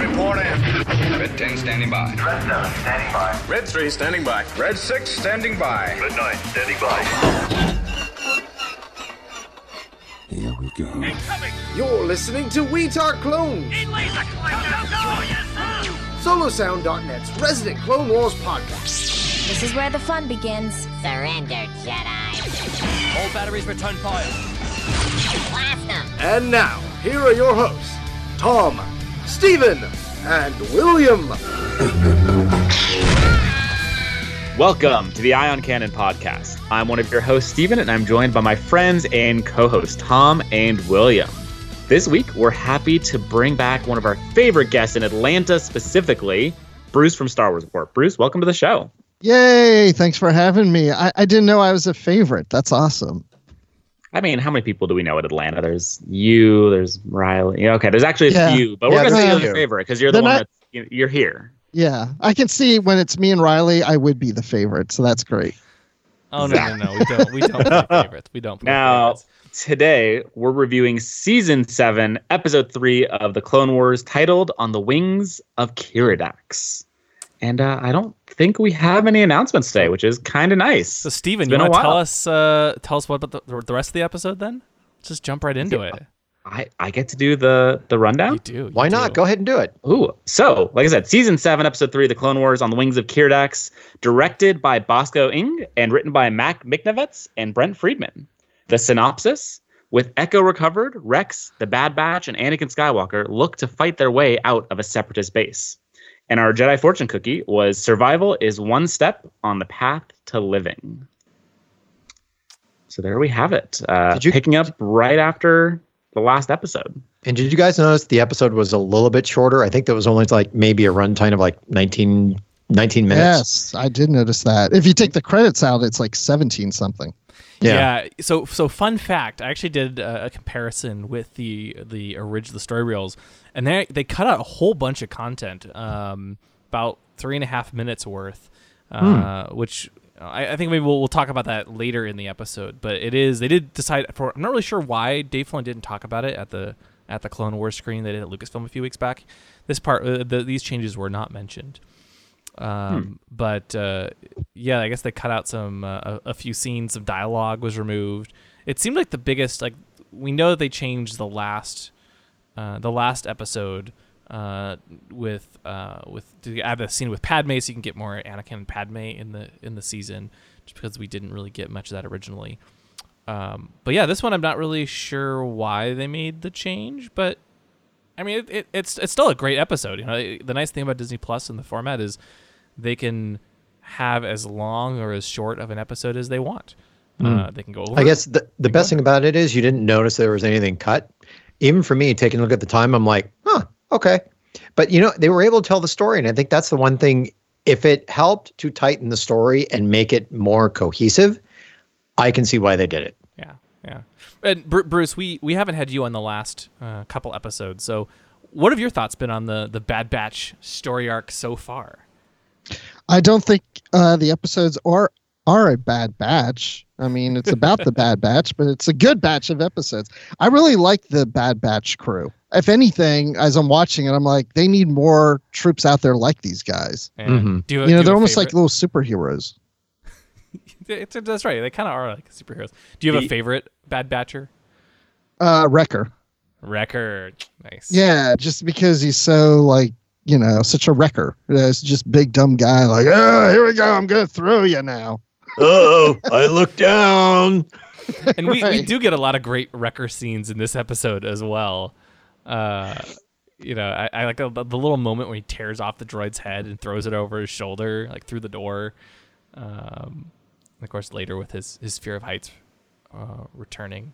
report in. Red 10 standing by. Red 7 standing by. Red 3 standing by. Red 6 standing by. Red 9 standing by. Here we go. You're listening to We Talk Clones, SoloSound.net's resident Clone Wars podcast. This is where the fun begins. Surrender, Jedi. All batteries return fire. Blast them. And now, here are your hosts, Tom, Stephen, and William. Welcome to the Ion Cannon podcast. I'm one of your hosts, Stephen, and I'm joined by my friends and co hosts, Tom and William. This week, we're happy to bring back one of our favorite guests in Atlanta specifically, Bruce from Star Wars Report. Bruce, welcome to the show. Yay! Thanks for having me. I, I didn't know I was a favorite. That's awesome. I mean, how many people do we know at Atlanta? There's you, there's Riley. Yeah, Okay, there's actually a Yeah. few, but we're going to say there's you're a the favorite because you're the Then one I- that's, you- you're here. Yeah, I can see when it's me and Riley, I would be the favorite. So that's great. Oh no, no, no. We don't. We don't play favorites. We don't play Now, favorites. today we're reviewing season seven, episode three of the Clone Wars, titled "On the Wings of Keeradaks." And uh, I don't think we have any announcements today, which is kind of nice. So Steven, you been want to tell us uh, tell us what about the, the rest of the episode then? Let's just jump right into it. I, I get to do the the rundown. You do. you Why not? Go ahead and do it. Ooh, so like I said, season seven, episode three, of The Clone Wars on the Wings of Keeradaks, directed by Bosco Ng and written by Mac Michnovetz and Brent Friedman. The synopsis: With Echo recovered, Rex, the Bad Batch, and Anakin Skywalker look to fight their way out of a separatist base. And our Jedi fortune cookie was survival is one step on the path to living. So there we have it. Uh, Did you- picking up right after the last episode. And did you guys notice the episode was a little bit shorter? I think there was only like maybe a runtime of like 19, 19 minutes. Yes, I did notice that. If you take the credits out, it's like 17 something. Yeah. Yeah. So so fun fact, I actually did a, a comparison with the the original the story reels, and they they cut out a whole bunch of content, um, about three and a half minutes worth, uh, which. I, I think maybe we'll, we'll talk about that later in the episode, but it is they did decide for I'm not really sure why Dave Filoni didn't talk about it at the at the Clone Wars screen they did at Lucasfilm a few weeks back. This part uh, the, these changes were not mentioned. Um, But uh, yeah, I guess they cut out some uh, a, few scenes. Some dialogue was removed. It seemed like the biggest like we know they changed the last uh, the last episode uh, with uh, with to add a scene with Padme, so you can get more Anakin and Padme in the in the season, just because we didn't really get much of that originally. Um, but yeah, this one I'm not really sure why they made the change, but I mean, it, it, it's it's still a great episode. You know, the nice thing about Disney Plus and the format is they can have as long or as short of an episode as they want. Uh, they can go over. Hmm. I guess the, the best thing about it is you didn't notice there was anything cut. Even for me, taking a look at the time, I'm like, huh, okay. But you know, they were able to tell the story. And I think that's the one thing. If it helped to tighten the story and make it more cohesive, I can see why they did it. Yeah, yeah. And Bru- Bruce, we we haven't had you on the last uh, couple episodes, so what have your thoughts been on the the Bad Batch story arc so far? I don't think uh, the episodes are are a bad batch. I mean, it's about the bad batch, but it's a good batch of episodes. I really like the Bad Batch crew. If anything, as I'm watching it, I'm like, they need more troops out there like these guys. And Mhm. do you, You know, do they're have a almost like little superheroes. It's- that's right. They kind of are like superheroes. Do you have a favorite Bad Batcher? Uh, Wrecker. Record. Nice. Yeah, just because he's so like you know such a wrecker. Uh, It's just big dumb guy like, oh, here we go. I'm gonna throw you now. Oh, I look down. and we, we do get a lot of great wrecker scenes in this episode as well. Uh, you know, I, I like the, the little moment when he tears off the droid's head and throws it over his shoulder, like through the door. Um, and of course, later with his his fear of heights uh, returning.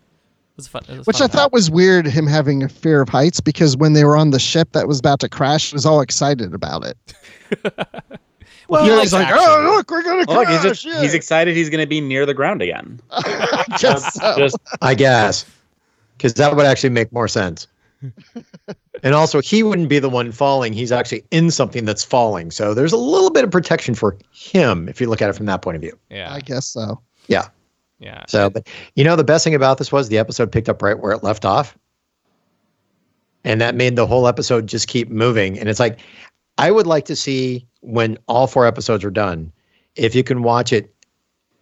It was fun. It was Which fun I thought was weird, him having a fear of heights, because when they were on the ship that was about to crash, he was all excited about it. Well, you he he's like, action. oh, look, we're gonna Look, crash. he's just yeah." he's excited he's going to be near the ground again. I guess so. Just I guess. Because that would actually make more sense. and also, he wouldn't be the one falling. He's actually in something that's falling. So there's a little bit of protection for him if you look at it from that point of view. Yeah. I guess so. Yeah. Yeah. So, but you know, the best thing about this was the episode picked up right where it left off. and that made the whole episode just keep moving. And it's like, I would like to see when all four episodes are done, if you can watch it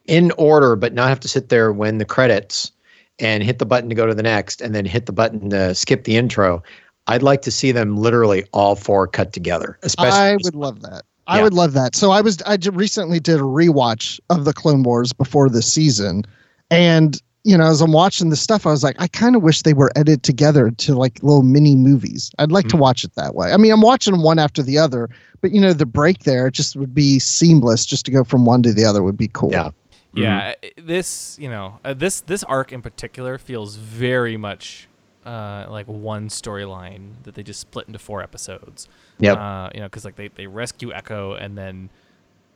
in order, but not have to sit there when the credits and hit the button to go to the next, and then hit the button to skip the intro. I'd like to see them literally all four cut together. Especially, I would love that. I Yeah. would love that. So I was I recently did a rewatch of the Clone Wars before this season, and you know as I'm watching the stuff, I was like, I kind of wish they were edited together to like little mini movies. I'd like to watch it that way. I mean, I'm watching one after the other, but you know the break there just would be seamless. Just to go from one to the other would be cool. yeah. Yeah, i- this you know uh, this this arc in particular feels very much uh, like one storyline that they just split into four episodes. Yep. Uh, you know, because like they, they rescue Echo and then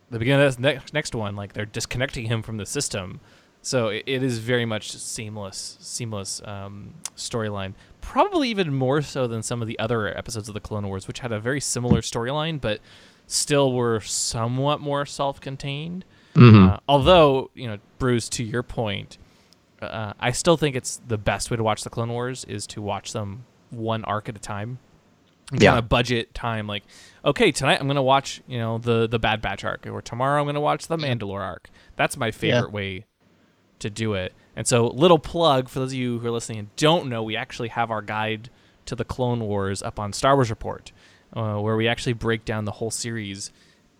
the beginning of this next next one, like they're disconnecting him from the system. So it, it is very much seamless, seamless um, storyline. Probably even more so than some of the other episodes of the Clone Wars, which had a very similar storyline, but still were somewhat more self-contained. Uh, although, you know, Bruce, to your point, uh, I still think it's the best way to watch the Clone Wars is to watch them one arc at a time. Yeah. Kind of budget time, like, okay, tonight I'm gonna watch, you know, the the Bad Batch arc, or tomorrow I'm gonna watch the Mandalore arc. That's my favorite way to do it. And so, little plug for those of you who are listening and don't know, we actually have our guide to the Clone Wars up on Star Wars Report, uh, where we actually break down the whole series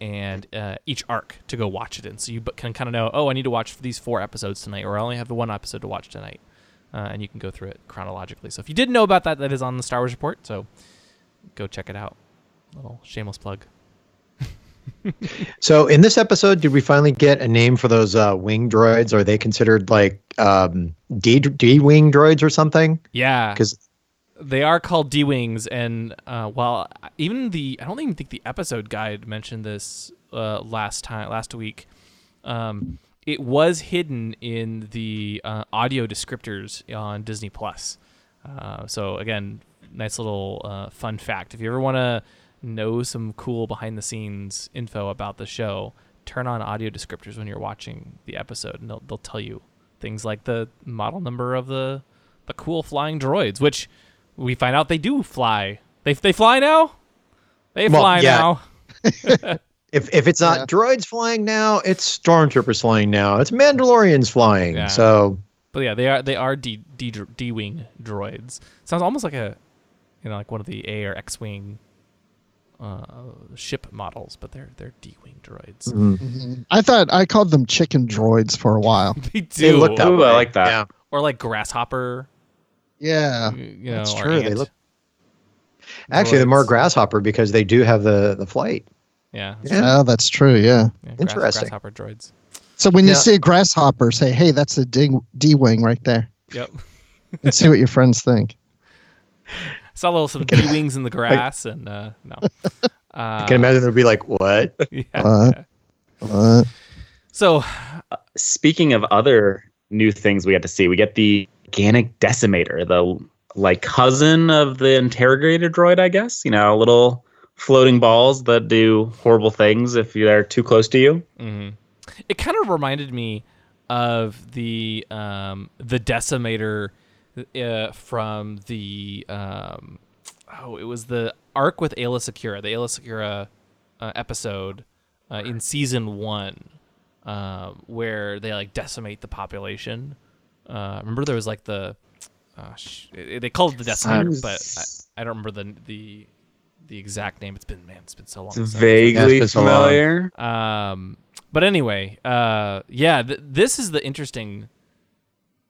and uh, each arc to go watch it in. So you can kind of know, oh, I need to watch these four episodes tonight, or I only have the one episode to watch tonight. Uh, and you can go through it chronologically. So if you didn't know about that, that is on the Star Wars Report. So go check it out. Little shameless plug. So in this episode, did we finally get a name for those uh, wing droids? Are they considered like um, D D wing droids or something? Yeah. Because they are called D wings, and uh, while even the I don't even think the episode guide mentioned this uh, last time last week. Um, it was hidden in the uh, audio descriptors on Disney Plus. Uh, so again, nice little uh, fun fact. If you ever want to know some cool behind the scenes info about the show, turn on audio descriptors when you're watching the episode, and they'll they'll tell you things like the model number of the the cool flying droids, which we find out they do fly. They they fly now. They Well, fly yeah. now. if if it's not Yeah. droids flying now, it's stormtroopers flying now. It's Mandalorians flying. Yeah. So But yeah, they are they are D D D wing droids. Sounds almost like a you know like one of the A or X wing uh, ship models, but they're they're D wing droids. mm, I thought I called them chicken droids for a while. They do. they look that Ooh, way. I like that. Yeah. or like grasshopper. Yeah. You know, That's true. They ant look- Actually, they're more grasshopper because they do have the the flight. Yeah, Yeah. Oh, that's true. Yeah. yeah grass- Interesting. grasshopper droids. So when you Now- see a grasshopper, say, "Hey, that's a D D wing right there," Yep. and see what your friends think. Saw a little some D wings in the grass, and uh, no. Uh, I can imagine they'd be like, "What?" yeah. What? What? So Speaking of other new things we get to see, we get the organic decimator, the like cousin of the interrogator droid, I guess. You know, little floating balls that do horrible things if they're too close to you. mhm. it kind of reminded me of the um, the decimator uh, from the um, oh, it was the arc with Aayla Secura, the Aayla Secura uh, episode uh, in season one, um, where they like decimate the population. Uh, remember there was like the uh, sh- they called it the decimator, but I, I don't remember the the the exact name. It's been man, it's been so long. It's since vaguely Yeah, it's so familiar. um, but anyway, uh, yeah, th- this is the interesting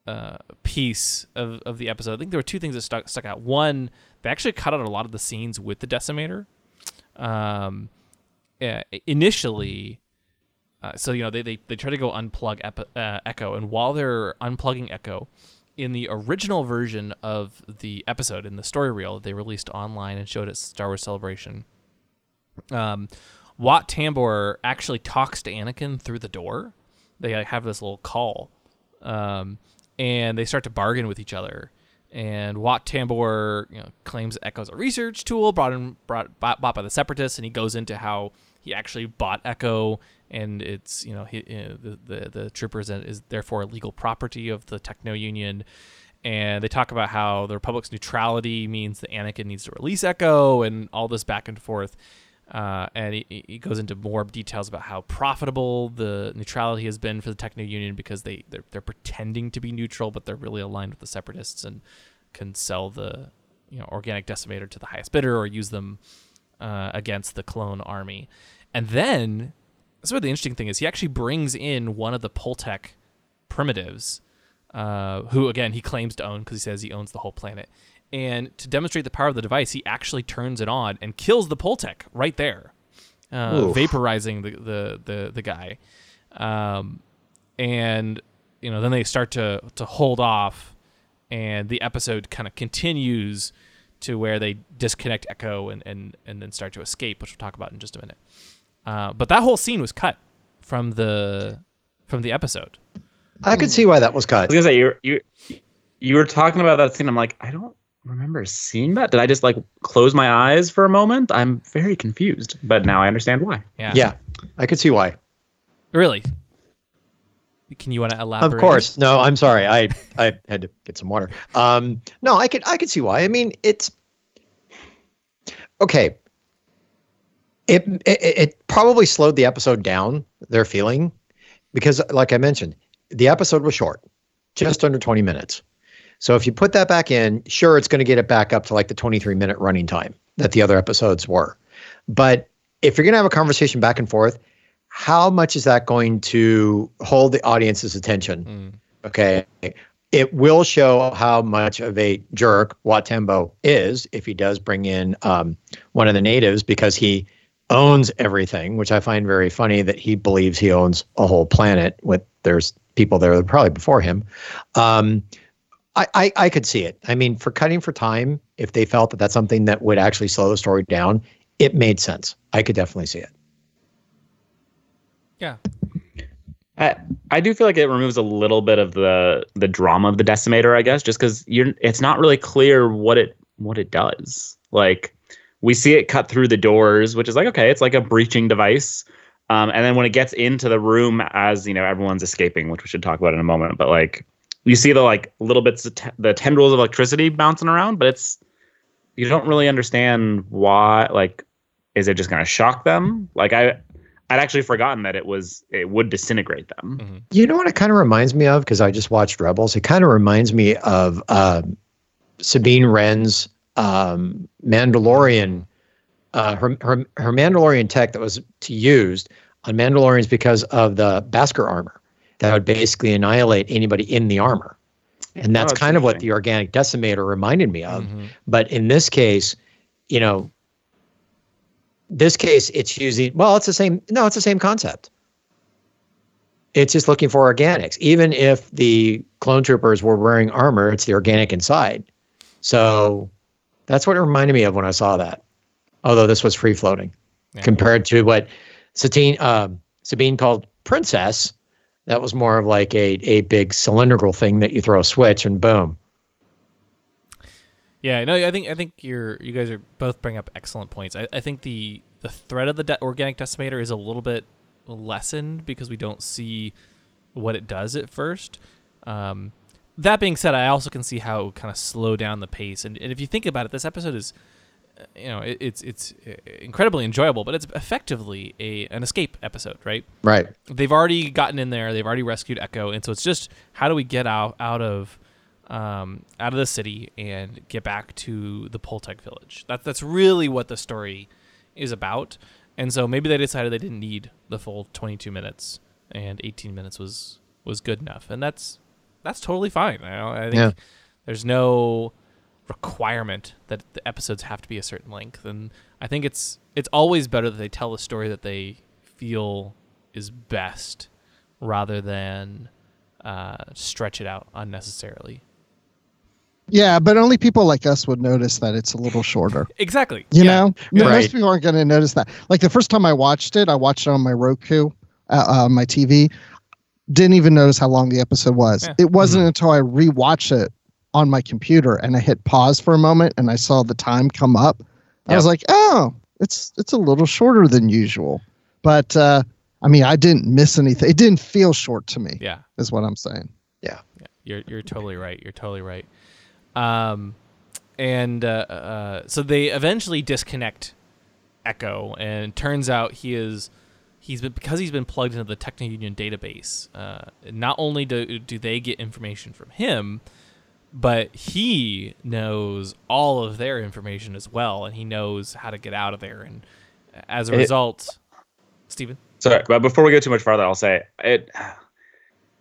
uh, piece of, of the episode. I think there were two things that stuck stuck out. One, they actually cut out a lot of the scenes with the decimator. Um, yeah, initially, uh, so you know they, they they try to go unplug Epi- uh, Echo, and while they're unplugging Echo, in the original version of the episode in the story reel they released online and showed at Star Wars Celebration, um, Wat Tambor actually talks to Anakin through the door. They like, have this little call, um, and they start to bargain with each other. And Wat Tambor you know, claims Echo's a research tool brought in brought bought, bought by the Separatists, and he goes into how he actually bought Echo, and it's you know he, uh, the, the the troopers is therefore a legal property of the Techno Union. and they talk about how the Republic's neutrality means that Anakin needs to release Echo, and all this back and forth. Uh, and he, he goes into more details about how profitable the neutrality has been for the Techno Union because they they're, they're pretending to be neutral, but they're really aligned with the Separatists and can sell the you know organic decimator to the highest bidder or use them uh, against the clone army. And then that's where the interesting thing is. He actually brings in one of the Poltec primitives, uh, who again he claims to own because he says he owns the whole planet. And to demonstrate the power of the device, he actually turns it on and kills the Poltec right there, uh, vaporizing the the the, the guy. Um, and you know then they start to to hold off, and the episode kind of continues to where they disconnect Echo and, and and then start to escape, which we'll talk about in just a minute. Uh, but that whole scene was cut from the from the episode. I could see why that was cut. I was gonna say you you you were talking about that scene. I'm like, I don't remember seeing that. Did I just like close my eyes for a moment? I'm very confused, but now I understand why. Yeah. Yeah, I could see why. Really? Can you want to elaborate? Of course. No, I'm sorry. I I had to get some water. Um, no, I could I could see why. I mean, it's okay. It, it it probably slowed the episode down. Their feeling, because like I mentioned, the episode was short, just under 20 minutes. So if you put that back in, sure, it's going to get it back up to like the 23 minute running time that the other episodes were. But if you're going to have a conversation back and forth, how much is that going to hold the audience's attention? Okay. It will show how much of a jerk Wat Tambor is if he does bring in um, one of the natives because he owns everything, which I find very funny that he believes he owns a whole planet with there's people there probably before him. Um, I, I, I could see it. I mean, for cutting for time, if they felt that that's something that would actually slow the story down, it made sense. I could definitely see it. Yeah. I, I do feel like it removes a little bit of the the drama of the decimator, I guess, just because you're it's not really clear what it what it does. Like we see it cut through the doors, which is like okay, it's like a breaching device. Um, and then when it gets into the room as you know everyone's escaping, which we should talk about in a moment, but like you see the like little bits of te- the tendrils of electricity bouncing around, but it's you don't really understand why. Like, is it just going to shock them? Like I. I'd actually forgotten that it was it would disintegrate them. You know what it kind of reminds me of? Because I just watched Rebels. It kind of reminds me of um Sabine Wren's um, Mandalorian, uh, her, her, her Mandalorian tech that was to used on Mandalorians because of the Beskar armor that would basically annihilate anybody in the armor. And that's Oh, kind of what the organic decimator reminded me of. But in this case, you know, this case it's using well, it's the same no, it's the same concept. It's just looking for organics. Even if the clone troopers were wearing armor, it's the organic inside. So that's what it reminded me of when I saw that. Although this was free floating Yeah. compared to what Satine, um, Sabine called princess. That was more of like a, a big cylindrical thing that you throw a switch and boom. Yeah, no, I think I think you're you guys are both bring up excellent points. I, I think the the threat of the de- organic decimator is a little bit lessened because we don't see what it does at first. Um, that being said, I also can see how it would kind of slow down the pace. And, and if you think about it, this episode is, you know, it, it's it's uh, incredibly enjoyable, but it's effectively a an escape episode, right? Right. they've already gotten in there. They've already rescued Echo, and so it's just how do we get out out of um, out of the city and get back to the Poltec village? That's that's really what the story is about. And so maybe they decided they didn't need the full 22 minutes, and 18 minutes was was good enough, and that's that's totally fine. I, I think Yeah. there's no requirement that the episodes have to be a certain length, and I think it's it's always better that they tell the story that they feel is best rather than uh, stretch it out unnecessarily. Yeah, but only people like us would notice that it's a little shorter. Exactly. You Yeah. know, No- Right. most people aren't going to notice that. Like the first time I watched it, I watched it on my Roku, uh, uh, my TV. Didn't even notice how long the episode was. Yeah. It wasn't until I rewatched it on my computer and I hit pause for a moment and I saw the time come up. I was like, oh, it's it's a little shorter than usual. But uh, I mean, I didn't miss anything. It didn't feel short to me. Yeah. is what I'm saying. Yeah, yeah. You're you're totally right. You're totally right. Um, and uh, uh, so they eventually disconnect Echo, and turns out he is he's been because he's been plugged into the Techno Union database. Uh, not only do do they get information from him, but he knows all of their information as well, and he knows how to get out of there. And as a It- result, Stephen. Sorry, but before we go too much farther, I'll say it.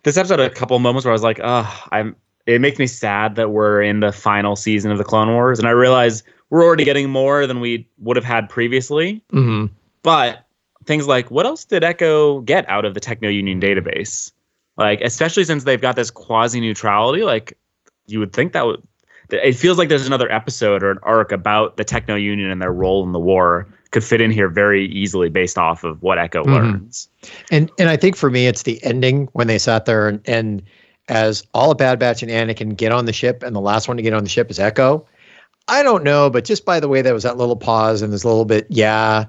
This episode, had a couple of moments where I was like, "Oh, I'm." It makes me sad that we're in the final season of the Clone Wars, and I realize we're already getting more than we would have had previously. hmm But things like, what else did Echo get out of the Techno Union database? Like, especially since they've got this quasi neutrality, like you would think that would. It feels like there's another episode or an arc about the Techno Union and their role in the war could fit in here very easily based off of what Echo Mhm. learns. And and I think for me, it's the ending when they sat there and, and as all of Bad Batch and Anakin get on the ship, and the last one to get on the ship is Echo. I don't know, but just by the way, there was that little pause and this little bit, yeah,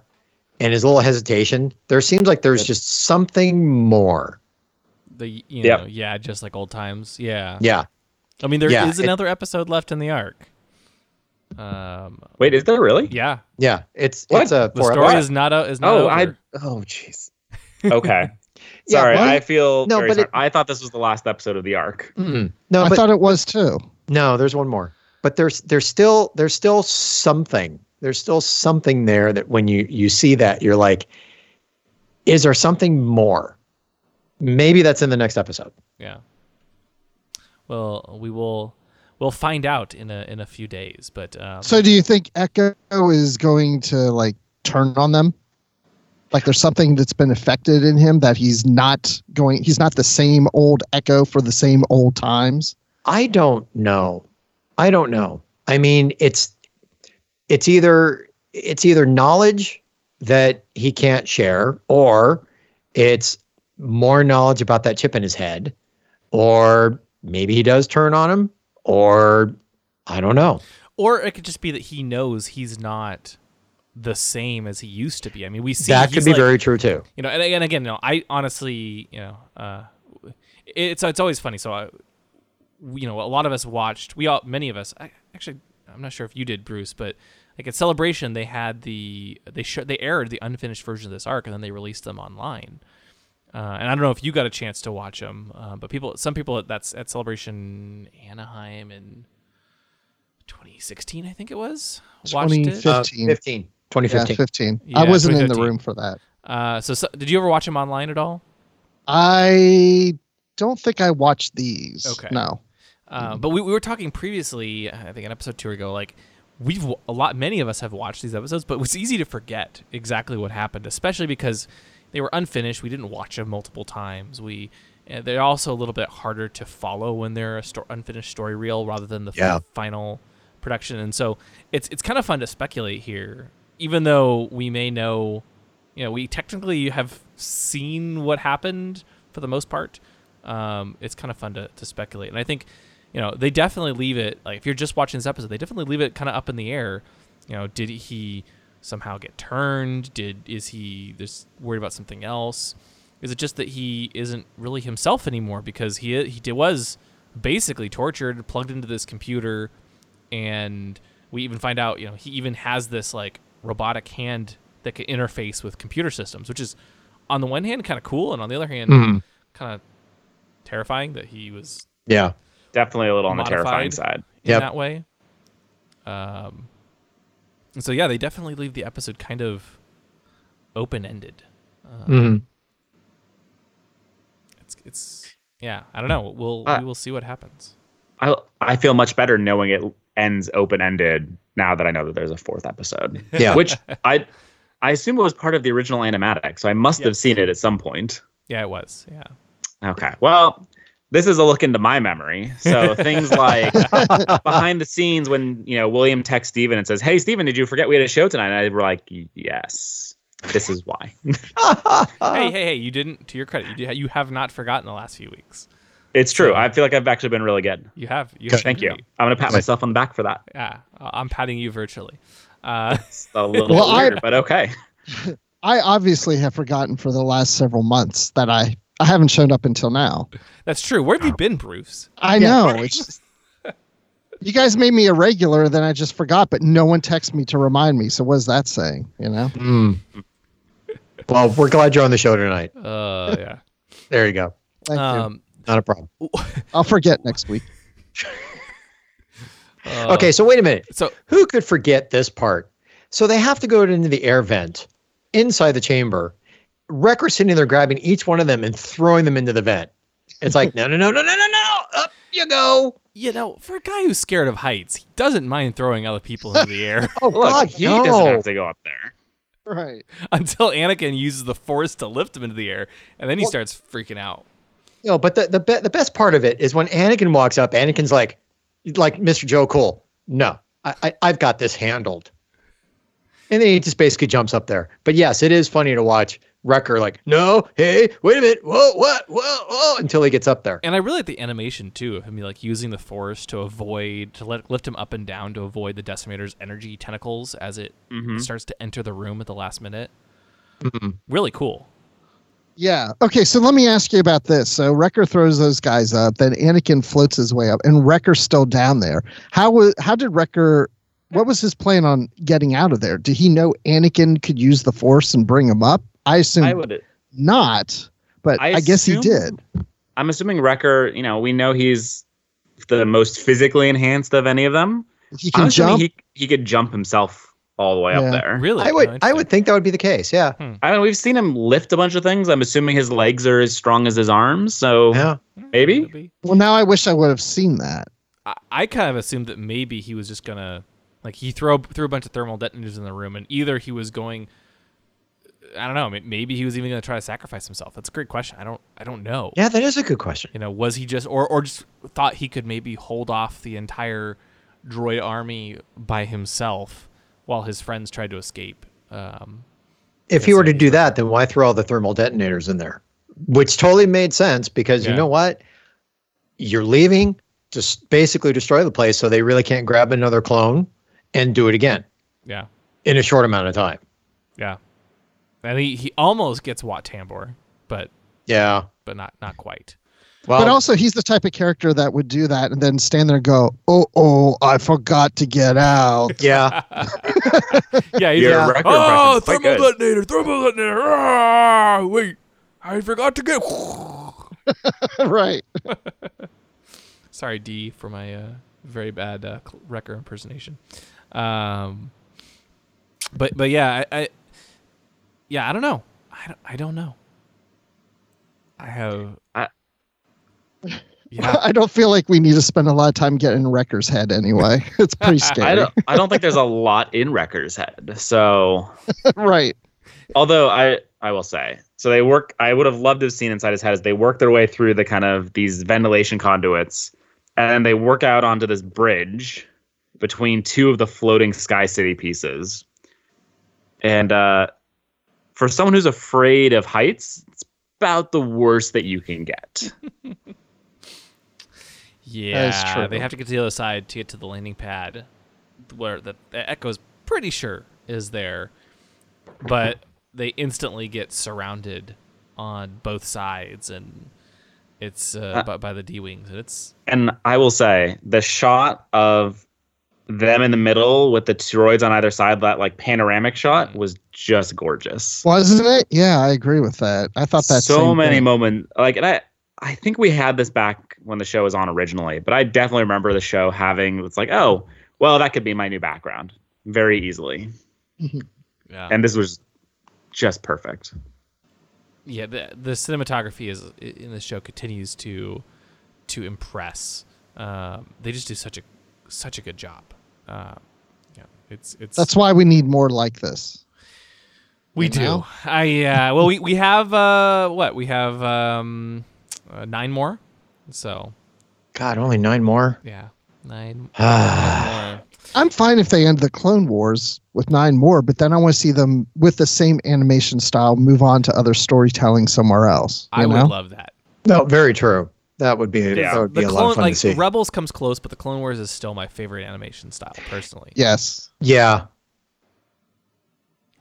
and his little hesitation. There seems like there's just something more. The you Yep. know yeah, just like old times. Yeah. Yeah, I mean, there is Yeah, it- another episode left in the arc. Um. Wait, is there really? Yeah. yeah. It's What? it's a The four story episode- is not. A, is not Oh, over. I. Oh, jeez. Okay. Sorry, well, I feel no, very but sorry. it- I thought this was the last episode of the arc. Mm-mm. no, I but thought it was too. No, there's one more. But there's there's still there's still something. There's still something there that when you you see that you're like, is there something more? Maybe that's in the next episode. Yeah. Well, we will. We'll find out in a in a few days. But um, So do you think Echo is going to like turn on them? Like there's something that's been affected in him that he's not going he's not the same old Echo for the same old times. I don't know. I don't know. I mean, it's it's either it's either knowledge that he can't share, or it's more knowledge about that chip in his head, or maybe he does turn on him, or I don't know. or it could just be that he knows he's not the same as he used to be. I mean, we see that could be like- very true too. you know and, and again you know i honestly you know uh it's it's always funny so I, you know a lot of us watched we all many of us I, actually i'm not sure if you did bruce but like at celebration they had the they sh- they aired the unfinished version of this arc and then they released them online uh, and I don't know if you got a chance to watch them, uh, but people, some people, that's at Celebration Anaheim in 2016, I think it was. Watched it. 2015. 15. Yeah, 2015. 15. Yeah, I wasn't in the room for that. Uh, so, so, did you ever watch them online at all? I don't think I watched these. Okay. No. Uh, but we, we were talking previously, I think an episode two ago, like we've w- a lot, many of us have watched these episodes, but it's easy to forget exactly what happened, especially because they were unfinished. We didn't watch them multiple times. We uh, they're also a little bit harder to follow when they're a sto- unfinished story reel rather than the f- final production. And so it's it's kind of fun to speculate here, even though we may know, you know, we technically have seen what happened for the most part. Um, it's kind of fun to, to speculate, and I think, you know, they definitely leave it like if you're just watching this episode, they definitely leave it kind of up in the air. You know, did he somehow get turned? Did is he this worried about something else? Is it just that he isn't really himself anymore because he he did, was basically tortured, plugged into this computer, and we even find out you know he even has this like robotic hand that can interface with computer systems, which is on the one hand kind of cool, and on the other hand Mhm. kind of terrifying that he was Yeah. Definitely a little on the terrifying side. in Yep. that way. Um, and so yeah, they definitely leave the episode kind of open ended. Mhm. It's it's yeah, I don't know. We'll Uh, we will see what happens. I I feel much better knowing it ends open ended now that I know that there's a fourth episode. Yeah. Which I I assume it was part of the original animatic, so I must have seen it at some point. Yeah, it was. Yeah. Okay. Well, this is a look into my memory. So things like behind the scenes when you know William texts Steven and says, "Hey, Steven, did you forget we had a show tonight?" And I were like, "Yes." This is why. hey, hey, hey! You didn't. To your credit, you you have not forgotten the last few weeks. It's true. I feel like I've actually been really good. You have. You have Thank you. great. I'm gonna pat myself on the back for that. Yeah, I- I'm patting you virtually. Uh, It's a little Well, I- but okay. I obviously have forgotten for the last several months that I I haven't shown up until now. That's true. Where have you been, Bruce? I Yeah, know. right. It's just, you guys made me a regular, then I just forgot, but no one texted me to remind me. So what is that saying? You know? Mm. Well, we're glad you're on the show tonight. Uh, yeah. There you go. Thank you. Um, Not a problem. I'll forget next week. uh, Okay, so wait a minute. So Who could forget this part? So they have to go into the air vent inside the chamber. Wrecker's sitting there grabbing each one of them and throwing them into the vent. It's like, no, no, no, no, no, no, no. Up you go. you know, for a guy who's scared of heights, he doesn't mind throwing other people into the air Oh, Look, God, he no. doesn't have to go up there. Right. until Anakin uses the Force to lift him into the air, and then he Well- starts freaking out. You No, but the the, be- the best part of it is when Anakin walks up. Anakin's like, like Mr. Joe Cool. No, I, I I've got this handled. And then he just basically jumps up there. But yes, it is funny to watch Wrecker like, no, hey, wait a minute, whoa, what, whoa, whoa, until he gets up there. And I really like the animation too of him like using the Force to avoid to let lift him up and down to avoid the Decimator's energy tentacles as it mm-hmm. starts to enter the room at the last minute. Mm-hmm. Really cool. Yeah. Okay. So let me ask you about this. So Wrecker throws those guys up, then Anakin floats his way up, and Wrecker's still down there. How was? How did Wrecker? What was his plan on getting out of there? Did he know Anakin could use the Force and bring him up? I assume I would. not, but I, I guess he did. I'm assuming Wrecker. You know, we know he's the most physically enhanced of any of them. He can I'm jump. He he could jump himself all the way Yeah. up there. Really, I would Oh, I would think that would be the case. Yeah. Hmm. I mean, we've seen him lift a bunch of things. I'm assuming his legs are as strong as his arms. So Yeah. maybe. Hmm, maybe. well, now I wish I would have seen that. I, I kind of assumed that maybe he was just gonna like he throw threw a bunch of thermal detonators in the room, and either he was going. I don't know. Maybe he was even going to try to sacrifice himself. That's a great question. I don't. I don't know. Yeah, that is a good question. You know, was he just or or just thought he could maybe hold off the entire droid army by himself while his friends tried to escape? Um, If he were to do that, then why throw all the thermal detonators in there? Which totally made sense because Yeah. you know what? You're leaving to basically destroy the place, so they really can't grab another clone and do it again yeah, in a short amount of time. yeah. And he, he almost gets Wat Tambor, but Yeah. but not not quite. Well, but also, he's the type of character that would do that and then stand there and go, "Oh, oh, I forgot to get out." yeah. Yeah, he's Your like, record oh, impression's quite thermal good." detonator, thermal detonator. Ah, wait, I forgot to get. right. Sorry, D, for my uh, very bad uh, Wrecker impersonation. Um, but but yeah, I, I yeah I don't know. I don't, I don't know. I have. I- yeah, I don't feel like we need to spend a lot of time getting in Wrecker's head anyway. It's pretty scary. I don't. I don't think there's a lot in Wrecker's head. So right. although I I will say so they work I would have loved to have seen inside his head as they work their way through the kind of these ventilation conduits and then they work out onto this bridge between two of the floating sky city pieces and uh for someone who's afraid of heights it's about the worst that you can get yeah. true. They have to get to the other side to get to the landing pad, where the, the Echo's pretty sure is there, but they instantly get surrounded on both sides, and it's uh, by, by the D wings, and it's and I will say the shot of them in the middle with the droids on either side that like panoramic shot was just gorgeous Wasn't it? Yeah, I agree with that. I thought that so same many thing. moments like and i i think we had this back when the show was on originally but i definitely remember the show having it's like oh well that could be my new background very easily yeah, and this was just perfect yeah. The the cinematography is in the show continues to to impress. Um, they just do such a such a good job. Uh, yeah, it's it's That's why we need more like this. We You do. know? I uh, well, we we have uh, what we have um, uh, nine more. So God, only nine more. yeah, nine, Ah. nine more. I'm fine if they end the Clone Wars with nine more, but then I want to see them with the same animation style move on to other storytelling somewhere else. You I know? would love that. No, very true. That would be Yeah. that would be The a lot clone of fun like to see. Rebels comes close, but the Clone Wars is still my favorite animation style personally. yes. yeah.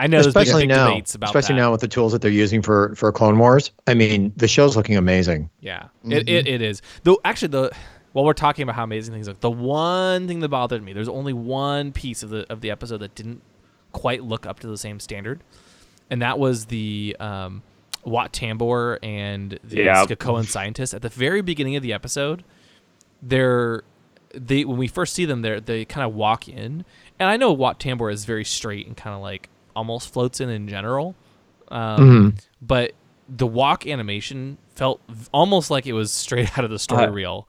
I know there's big, especially big now, debates about especially that. now with the tools that they're using for for Clone Wars. I mean, the show's looking amazing. Yeah, it, it, it is. Though actually, the while we're talking about how amazing things look, the one thing that bothered me, there's only one piece of the of the episode that didn't quite look up to the same standard, and that was the um, Wat Tambor and the Yeah. Skakoan scientists at the very beginning of the episode. They're they when we first see them, they they kind of walk in, and I know Wat Tambor is very straight and kind of like almost floats in in general, um, but the walk animation felt almost like it was straight out of the story Uh, reel.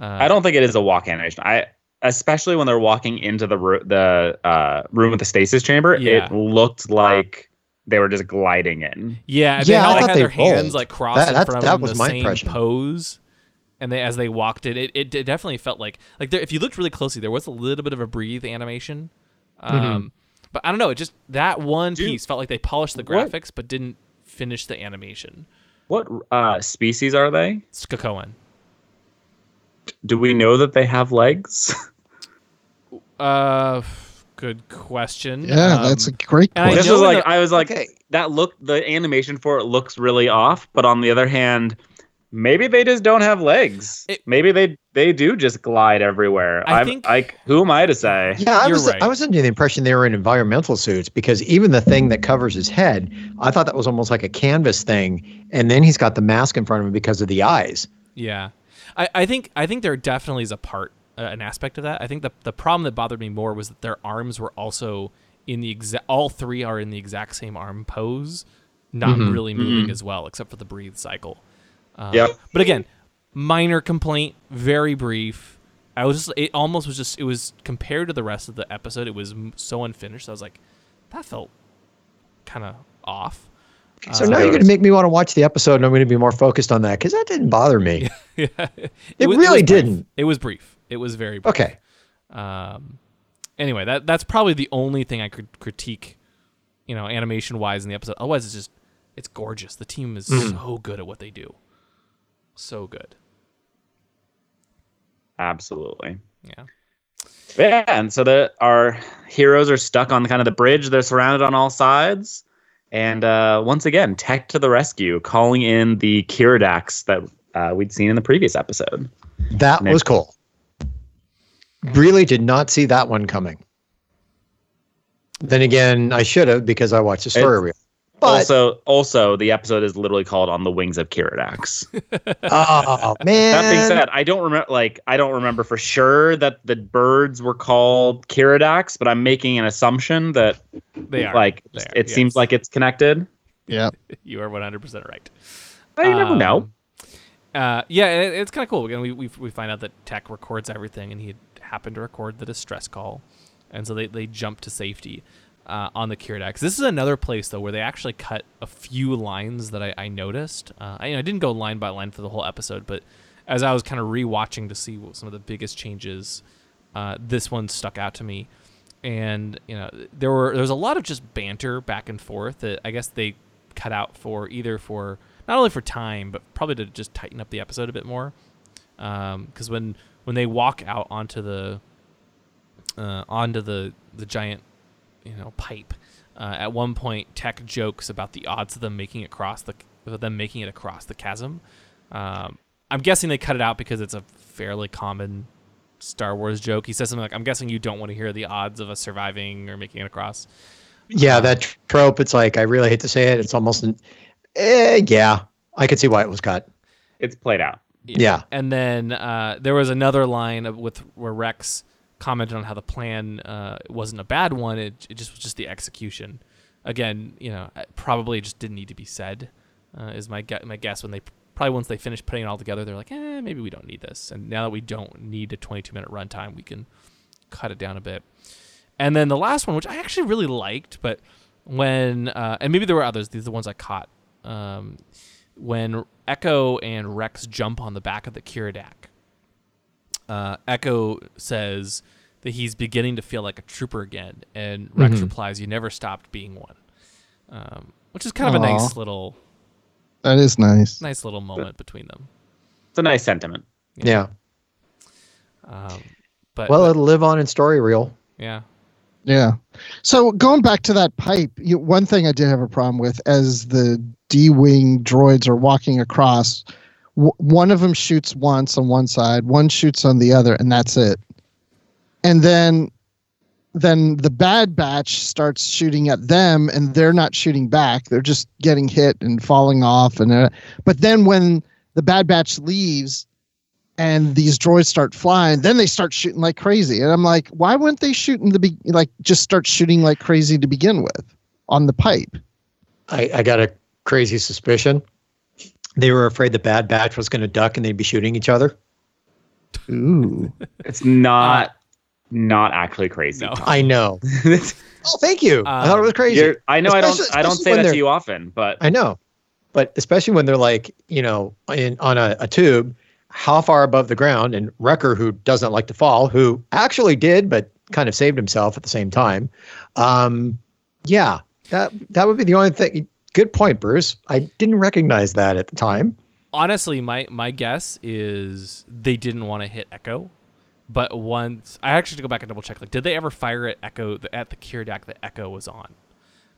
Uh, I don't think it is a walk animation. I especially when they're walking into the ro- the uh, room with the stasis chamber, Yeah. it looked like they were just gliding in. Yeah, and they Yeah, all thought had they their hands like crossed That- in that- front of that them in was the my same impression. pose. And they, as they walked in, it, it, it definitely felt like like there, if you looked really closely, there was a little bit of a breathe animation. Um, Mm-hmm. But I don't know, it just that one Dude, piece felt like they polished the what- graphics but didn't finish the animation. What uh, species are they? It's Skakoan. Do we know that they have legs? Uh, good question. Yeah, Um, that's a great question. this know was like that- I was like Okay. that look the animation for it looks really off, but on the other hand, maybe they just don't have legs. It- maybe they they do just glide everywhere. I I'm think- like who am I to say? Yeah, I You're was right. I was under the impression they were in environmental suits because even the thing that covers his head, I thought that was almost like a canvas thing, and then he's got the mask in front of him because of the eyes. Yeah, I, I think I think there definitely is a part, uh, an aspect of that. I think the the problem that bothered me more was that their arms were also in the exact. All three are in the exact same arm pose, not really moving as well, except for the breathe cycle. Uh, Yep. But again, minor complaint, very brief. I was just, it almost was just, it was compared to the rest of the episode, it was m- so unfinished. I was like, that felt kind of off. So now you're going to make me want to watch the episode, and I'm going to be more focused on that because that didn't bother me. yeah, It was- really was brief. didn't. It was brief. It was very brief. Okay. Um, anyway, that that's probably the only thing I could critique, you know, animation wise in the episode. Otherwise, it's just it's gorgeous. The team is Mm-hmm. so good at what they do, so good. Absolutely. Yeah, Yeah, and so the our heroes are stuck on the kind of the bridge. They're surrounded on all sides, and uh, once again, Tech to the rescue, calling in the Keeradaks that uh, we'd seen in the previous episode. That Nick. was cool. Really did not see that one coming. Then again, I should have because I watched the story It's- reel. But also, also, the episode is literally called "On the Wings of Keeradaks." oh man, that being said, I don't remember. Like, I don't remember for sure that the birds were called Keeradaks, but I'm making an assumption that, they are. like, They are, it yes. seems like it's connected. yeah. you are one hundred percent right. I never Um, know. Uh, yeah, it, it's kind of cool. Again, we, we we find out that Tech records everything, and he had happened to record the distress call, and so they they jump to safety uh, on the Keeradaks. This is another place though where they actually cut a few lines that I, I noticed. Uh, I, I didn't go line by line for the whole episode, but as I was kind of rewatching to see what some of the biggest changes, uh, this one stuck out to me. And you know, there were there was a lot of just banter back and forth that I guess they cut out for either for not only for time but probably to just tighten up the episode a bit more. Because when when they walk out onto the uh, onto the the giant you know pipe, uh, at one point Tech jokes about the odds of them making it across the of them making it across the chasm. Um, I'm guessing they cut it out because it's a fairly common Star Wars joke. He says something like, "I'm guessing you don't want to hear the odds of us surviving or making it across." yeah, that trope. It's like I really hate to say it. It's almost, an, eh, yeah. I could see why it was cut. It's played out. Yeah. And then uh, there was another line of, with where Rex commented on how the plan uh, wasn't a bad one. It, it just was just the execution. Again, you know, probably just didn't need to be said. Uh, is my gu- my guess when they probably once they finished putting it all together, they're like, eh, maybe we don't need this. And now that we don't need a 22 minute runtime, we can cut it down a bit. And then the last one, which I actually really liked, but when uh, and maybe there were others. These are the ones I caught. Um, when Echo and Rex jump on the back of the Keeradak, uh, Echo says that he's beginning to feel like a trooper again, and Rex replies, "You never stopped being one," um, which is kind of a nice little, That is nice. nice little moment between them. It's a nice sentiment. Yeah. Um, but Well, but- it'll live on in story reel. yeah, Yeah. So going back to that pipe, you, one thing I did have a problem with as the D wing droids are walking across, w- one of them shoots once on one side, one shoots on the other, and that's it. And then, then the bad batch starts shooting at them, and they're not shooting back. They're just getting hit and falling off. And uh, but then when the bad batch leaves, and these droids start flying, then they start shooting like crazy. And I'm like, why wouldn't they shoot in the be- like just start shooting like crazy to begin with on the pipe? I, I got a crazy suspicion. They were afraid the Bad Batch was going to duck and they'd be shooting each other. Ooh. It's not not actually crazy. No. I know. Oh, thank you. I thought it was um, crazy. I know I don't I don't especially say when that they're- to you often, but I know, but especially when they're like, you know, in on a, a tube, how far above the ground, and Wrecker, who doesn't like to fall, who actually did, but kind of saved himself at the same time. Um, yeah, that that would be the only thing. Good point, Bruce. I didn't recognize that at the time. Honestly, my my guess is they didn't want to hit Echo, but once I actually to go back and double check. Like, did they ever fire at Echo at the Keeradak that Echo was on?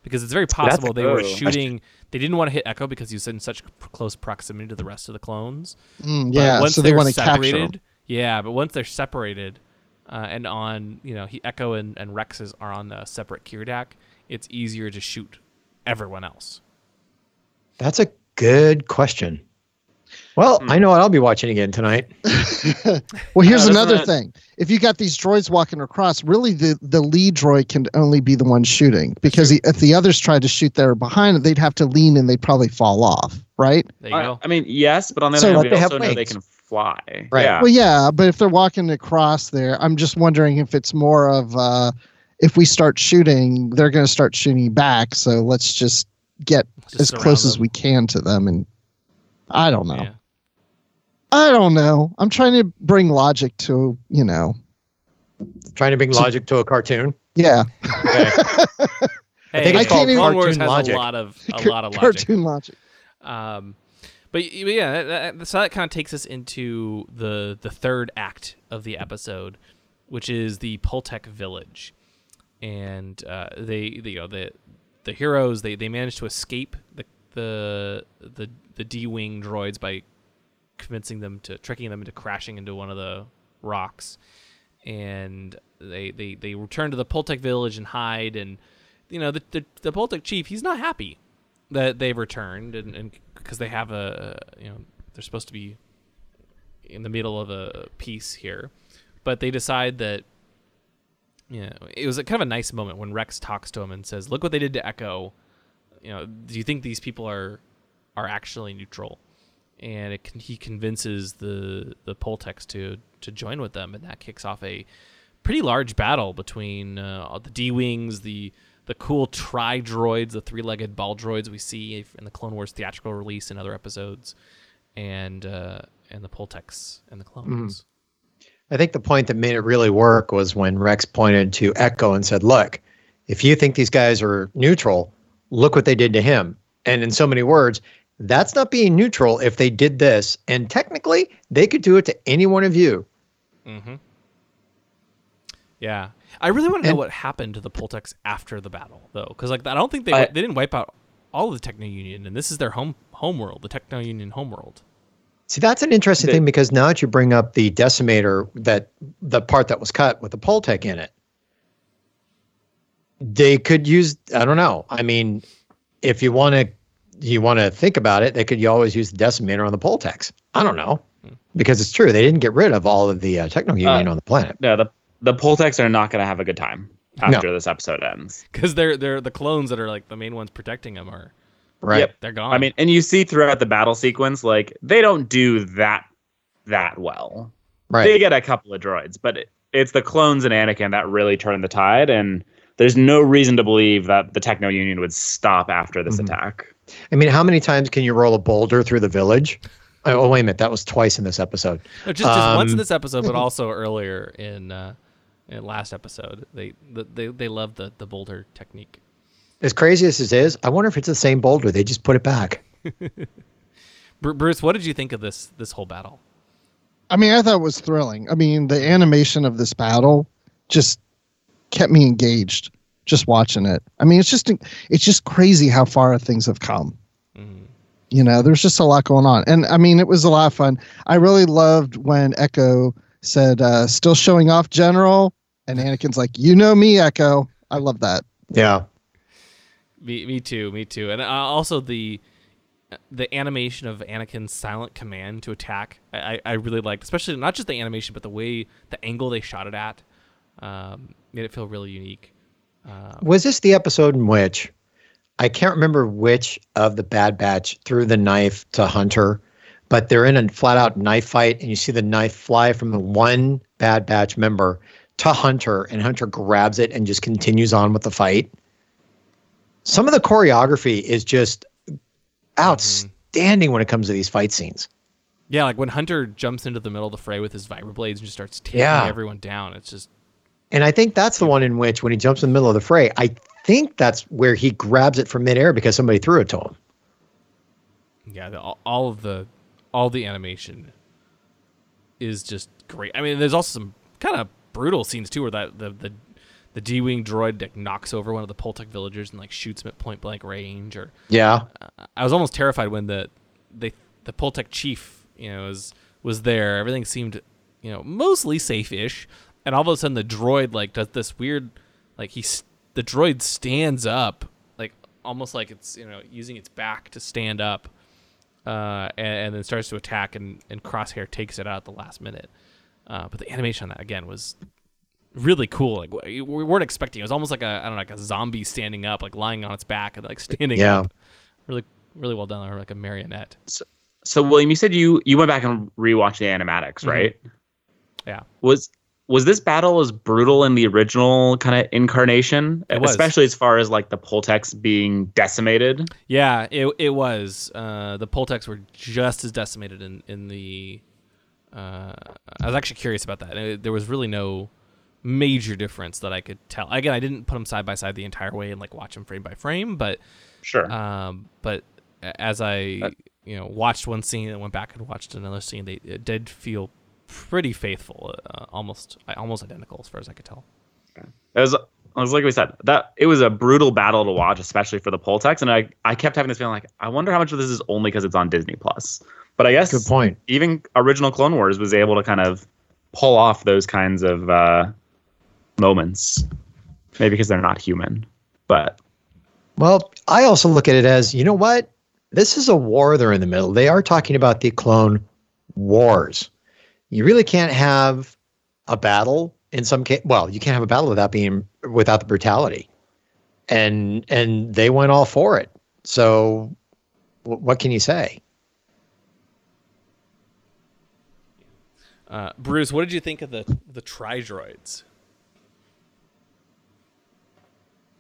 Because it's very possible they were shooting. They didn't want to hit Echo because he was in such close proximity to the rest of the clones. Mm, yeah. once So they they're want to capture 'em. separated, yeah. But once they're separated, uh, and on you know he Echo and, and Rexes are on the separate Keeradak, it's easier to shoot everyone else. That's a good question. Well, I know what I'll be watching again tonight. Well, here's Uh, another doesn't thing. If you got these droids walking across, really the, the lead droid can only be the one shooting because he, if the others tried to shoot there behind it, they'd have to lean and they'd probably fall off, right? There you I, go. I mean, yes, but on the other but hand, they we have also know they can fly. Right. Yeah. Well, yeah, but if they're walking across there, I'm just wondering if it's more of uh, if we start shooting, they're going to start shooting back. So let's just get Just as close surround as we can to them. And I don't know. Yeah. I don't know. I'm trying to bring logic to, you know, Trying to bring logic to a cartoon. yeah, Okay. Hey, think it's called Clone Wars cartoon has logic. a lot of a lot of logic. cartoon logic. Um, but but yeah, that, that- so that kind of takes us into the the third act of the episode, which is the Poltec village, and uh, they, they you know the the heroes they they manage to escape the the the the D wing droids by convincing them to tricking them into crashing into one of the rocks, and they they they return to the Poltec village and hide and. You know the the, the Poltec chief. He's not happy that they've returned and, because they have a you know they're supposed to be in the middle of a peace here but they decide that you know it was a kind of a nice moment when rex talks to him and says look what they did to echo you know do you think these people are are actually neutral and it can, he convinces the the poltecs to to join with them and that kicks off a pretty large battle between uh, the d-wings the the cool tri droids, the three legged ball droids we see in the Clone Wars theatrical release and other episodes, and uh, and the Poltecs and the clones. I think the point that made it really work was when Rex pointed to Echo and said, "Look, if you think these guys are neutral, look what they did to him." And in so many words, that's not being neutral if they did this, and technically, they could do it to any one of you. Mm-hmm. Yeah, I really want to know And- what happened to the Poltecs after the battle, though, because like I don't think they I- they didn't wipe out all of the Techno Union, and this is their home home world, the Techno Union home world. See, that's an interesting The- thing because now that you bring up the decimator, that the part that was cut with the Poltec in it, they could use. I don't know. I mean, if you want to, you want to think about it, they could you always use the decimator on the Poltecs. I don't know because it's true they didn't get rid of all of the uh, techno union Uh, on the planet. No, the the Poltecs are not going to have a good time after this episode ends. Because they're they're the clones that are like the main ones protecting them are Right. Yep. they're gone. I mean, and you see throughout the battle sequence, like they don't do that that well. Right. They get a couple of droids, but it, it's the clones and Anakin that really turn the tide, and there's no reason to believe that the Techno Union would stop after this Mhm. attack. I mean, how many times can you roll a boulder through the village? Oh, wait a minute. That was twice in this episode. No, just just once in Um, this episode, but also earlier in uh, in last episode. They they they love the the boulder technique. As crazy as this is, I wonder if it's the same boulder. They just put it back. Bruce, what did you think of this this whole battle? I mean, I thought it was thrilling. I mean, the animation of this battle just kept me engaged just watching it. I mean, it's just it's just crazy how far things have come. You know, there's just a lot going on, and I mean, it was a lot of fun. I really loved when Echo said, uh, "Still showing off, General," and Anakin's like, "You know me, Echo." I love that. Yeah. Me, me too. Me too. And uh, also the the animation of Anakin's silent command to attack, I, I I really liked, especially not just the animation, but the way the angle they shot it at um, made it feel really unique. Uh, Was this the episode in which I can't remember which of the Bad Batch threw the knife to Hunter, but they're in a flat out knife fight, and you see the knife fly from the one Bad Batch member to Hunter, and Hunter grabs it and just continues on with the fight. Some of the choreography is just mm-hmm. outstanding when it comes to these fight scenes. Yeah, like when Hunter jumps into the middle of the fray with his vibroblades and just starts taking Yeah. everyone down. It's just And I think that's the one in which, when he jumps in the middle of the fray, I think that's where he grabs it from midair because somebody threw it to him. yeah, the, all, all of the all the animation is just great. I mean, there's also some kind of brutal scenes too, where that the the the D-wing droid like knocks over one of the Poltec villagers and like shoots him at point blank range. Or Yeah. I was almost terrified when the they the Poltec chief you know was was there. Everything seemed you know mostly safe-ish, and all of a sudden the droid like does this weird like he's the droid stands up like almost like it's you know using its back to stand up uh, and, and then starts to attack, and, and Crosshair takes it out at the last minute. Uh, but the animation on that again was really cool. Like we we weren't expecting. It was almost like a I don't know, like a zombie standing up, like lying on its back and like standing Yeah. up. Really, really well done, or like a marionette. So William, you said you you went back and rewatched the animatics, right? Yeah. Was was this battle as brutal in the original kind of incarnation, especially as far as like the Poltecs being decimated? Yeah, it it was. Uh, the Poltecs were just as decimated in in the. Uh, I was actually curious about that. Uh, There was really no major difference that I could tell. Again, I didn't put them side by side the entire way and like watch them frame by frame, but Sure. um, but as I That- you know watched one scene and went back and watched another scene, they it did feel pretty faithful, uh, almost almost identical as far as I could tell. It was, it was like we said that it was a brutal battle to watch, especially for the Poltecs, and I I kept having this feeling like I wonder how much of this is only because it's on Disney Plus. But I guess Good point. even original Clone Wars was able to kind of pull off those kinds of uh, moments, maybe because they're not human, but Well, I also look at it as, you know what? This is a war they're in the middle. They are talking about the clone wars. You really can't have a battle in some case. Well, you can't have a battle without being without the brutality. And and they went all for it. So wh- what can you say? Uh, Bruce, what did you think of the the Tridroids?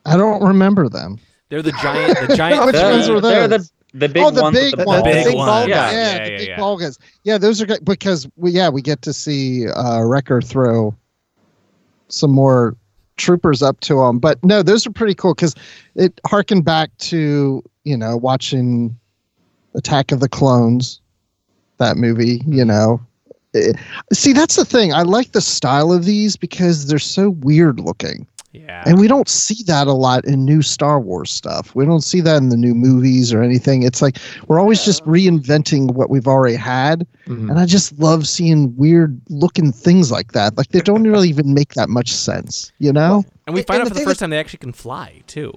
I don't remember them. They're the giant, the giant. Which ones were they're the the big oh, the ones big the ones, balls. big the big ones. ball Yeah, guys. Yeah, yeah, the big yeah. ball guys. Yeah, those are good because we yeah we get to see uh, Wrecker throw some more troopers up to them. But no, those are pretty cool because it harkened back to you know watching Attack of the Clones, that movie. You know, Eh, see that's the thing. I like the style of these because they're so weird looking. Yeah. And we don't see that a lot in new Star Wars stuff. We don't see that in the new movies or anything. It's like we're always just reinventing what we've already had. Mhm. And I just love seeing weird looking things like that. Like they don't really even make that much sense, you know? And we And find out the for the first that- time they actually can fly too.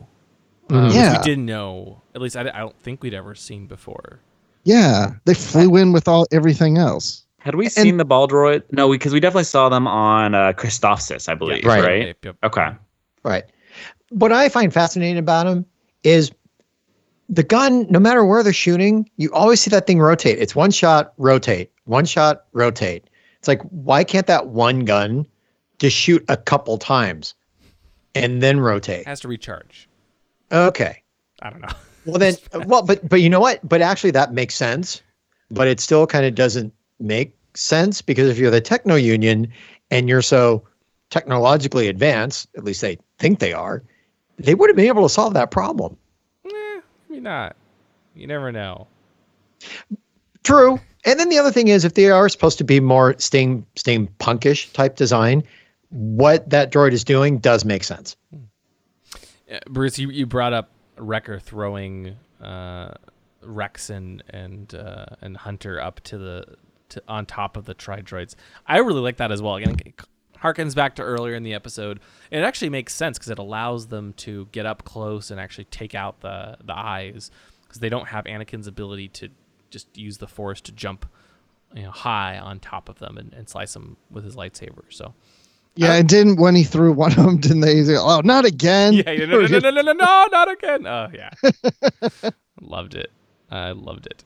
Mhm. Uh, which Yeah. we didn't know. At least I, I don't think we'd ever seen before. Yeah. They flew in with all everything else. Had we seen the ball droid? No, because we, definitely saw them on uh, Christophsis, I believe. Right. right. Yep, yep. Okay. Right. What I find fascinating about them is the gun, no matter where they're shooting, you always see that thing rotate. It's one shot, rotate, one shot, rotate. It's like, why can't that one gun just shoot a couple times and then rotate? It Has to recharge. Okay. I don't know. Well then well, but but you know what? But actually that makes sense. But it still kind of doesn't make sense because if you're the techno union and you're so technologically advanced, at least they think they are, they would have been able to solve that problem. eh, maybe not. You never know. True. And then the other thing is, if they are supposed to be more steam steampunkish type design, what that droid is doing does make sense. Uh, Bruce, you, you brought up Wrecker throwing uh, Rex and and uh, and Hunter up to the to, on top of the tri droids. I really like that as well. Again, harkens back to earlier in the episode. It actually makes sense because it allows them to get up close and actually take out the the eyes because they don't have Anakin's ability to just use the force to jump you know high on top of them and, and slice them with his lightsaber. So. Yeah, um, and didn't when he threw one of them, didn't they? Say, oh, not again! Yeah, no, no, no, no, no, no, not again! Oh, yeah, loved it. I loved it.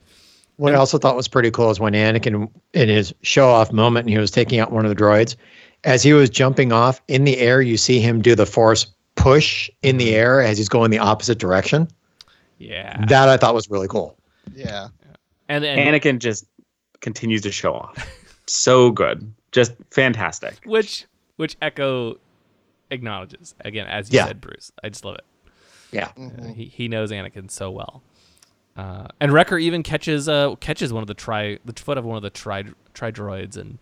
What I also thought was pretty cool is when Anakin, in his show off moment, and he was taking out one of the droids, as he was jumping off in the air, you see him do the force push in the air as he's going the opposite direction. Yeah, That I thought was really cool. Yeah. and, and Anakin just continues to show off. so good. Just fantastic. which which Echo acknowledges again, as you Yeah. said, Bruce. I just love it. Yeah. Uh, he he knows Anakin so well. Uh, and Wrecker even catches uh catches one of the tri the foot of one of the tri tri droids and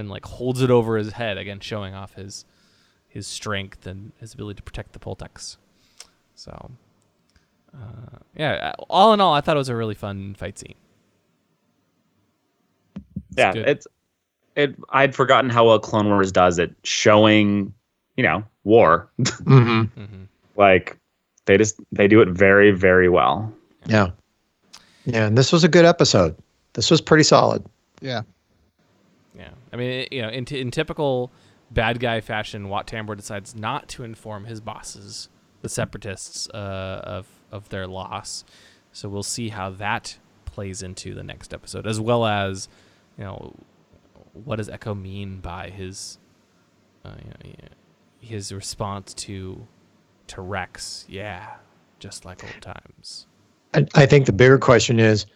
and like holds it over his head again, showing off his his strength and his ability to protect the Poltecs. So, uh, yeah, all in all, I thought it was a really fun fight scene. yeah, good. it's it. I'd forgotten how well Clone Wars does it, showing you know war. hmm like they just they do it very very well. Yeah. Yeah. And this was a good episode. This was pretty solid. Yeah. I mean, you know, in, t- in typical bad guy fashion, Wat Tambor decides not to inform his bosses, the Separatists, uh, of of their loss. So we'll see how that plays into the next episode, as well as, you know, what does Echo mean by his, uh, you know, his response to to Rex? Yeah, just like old times. I, I think the bigger question is,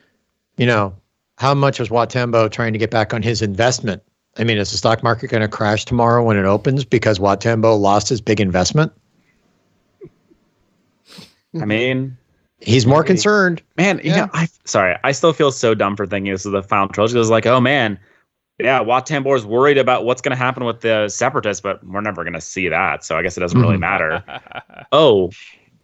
you know, how much was Wat Tambor trying to get back on his investment? I mean, is the stock market going to crash tomorrow when it opens because Wat Tambor lost his big investment? I mean, He's more Maybe. concerned. man, you Yeah. know, I sorry, I still feel so dumb for thinking this is the final trilogy. It was like, oh man, yeah, Wat Tambor's worried about what's going to happen with the Separatists, but we're never going to see that, so I guess it doesn't really Mhm. matter. oh,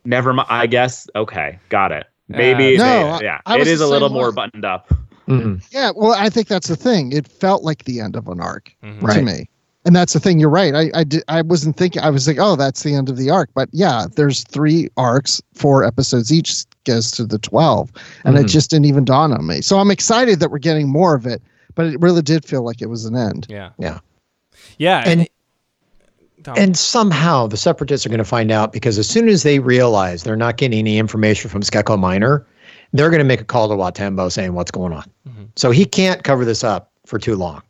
never mind. I guess okay, got it. Maybe, No, they- I- yeah, I it was a little same more way. buttoned up. Mhm. Yeah. Well, I think that's the thing. It felt like the end of an arc Mhm. to Right. me. And that's the thing. You're right. I I, did, I wasn't thinking. I was like, oh, that's the end of the arc. But yeah, there's three arcs, four episodes each goes to the twelve, and it Mhm. just didn't even dawn on me. So I'm excited that we're getting more of it. But it really did feel like it was an end. Yeah, Yeah. yeah, And- Tom, And somehow the separatists are going to find out because as soon as they realize they're not getting any information from Skako Minor, they're going to make a call to Wat Tambor saying what's going on. Mhm. So he can't cover this up for too long.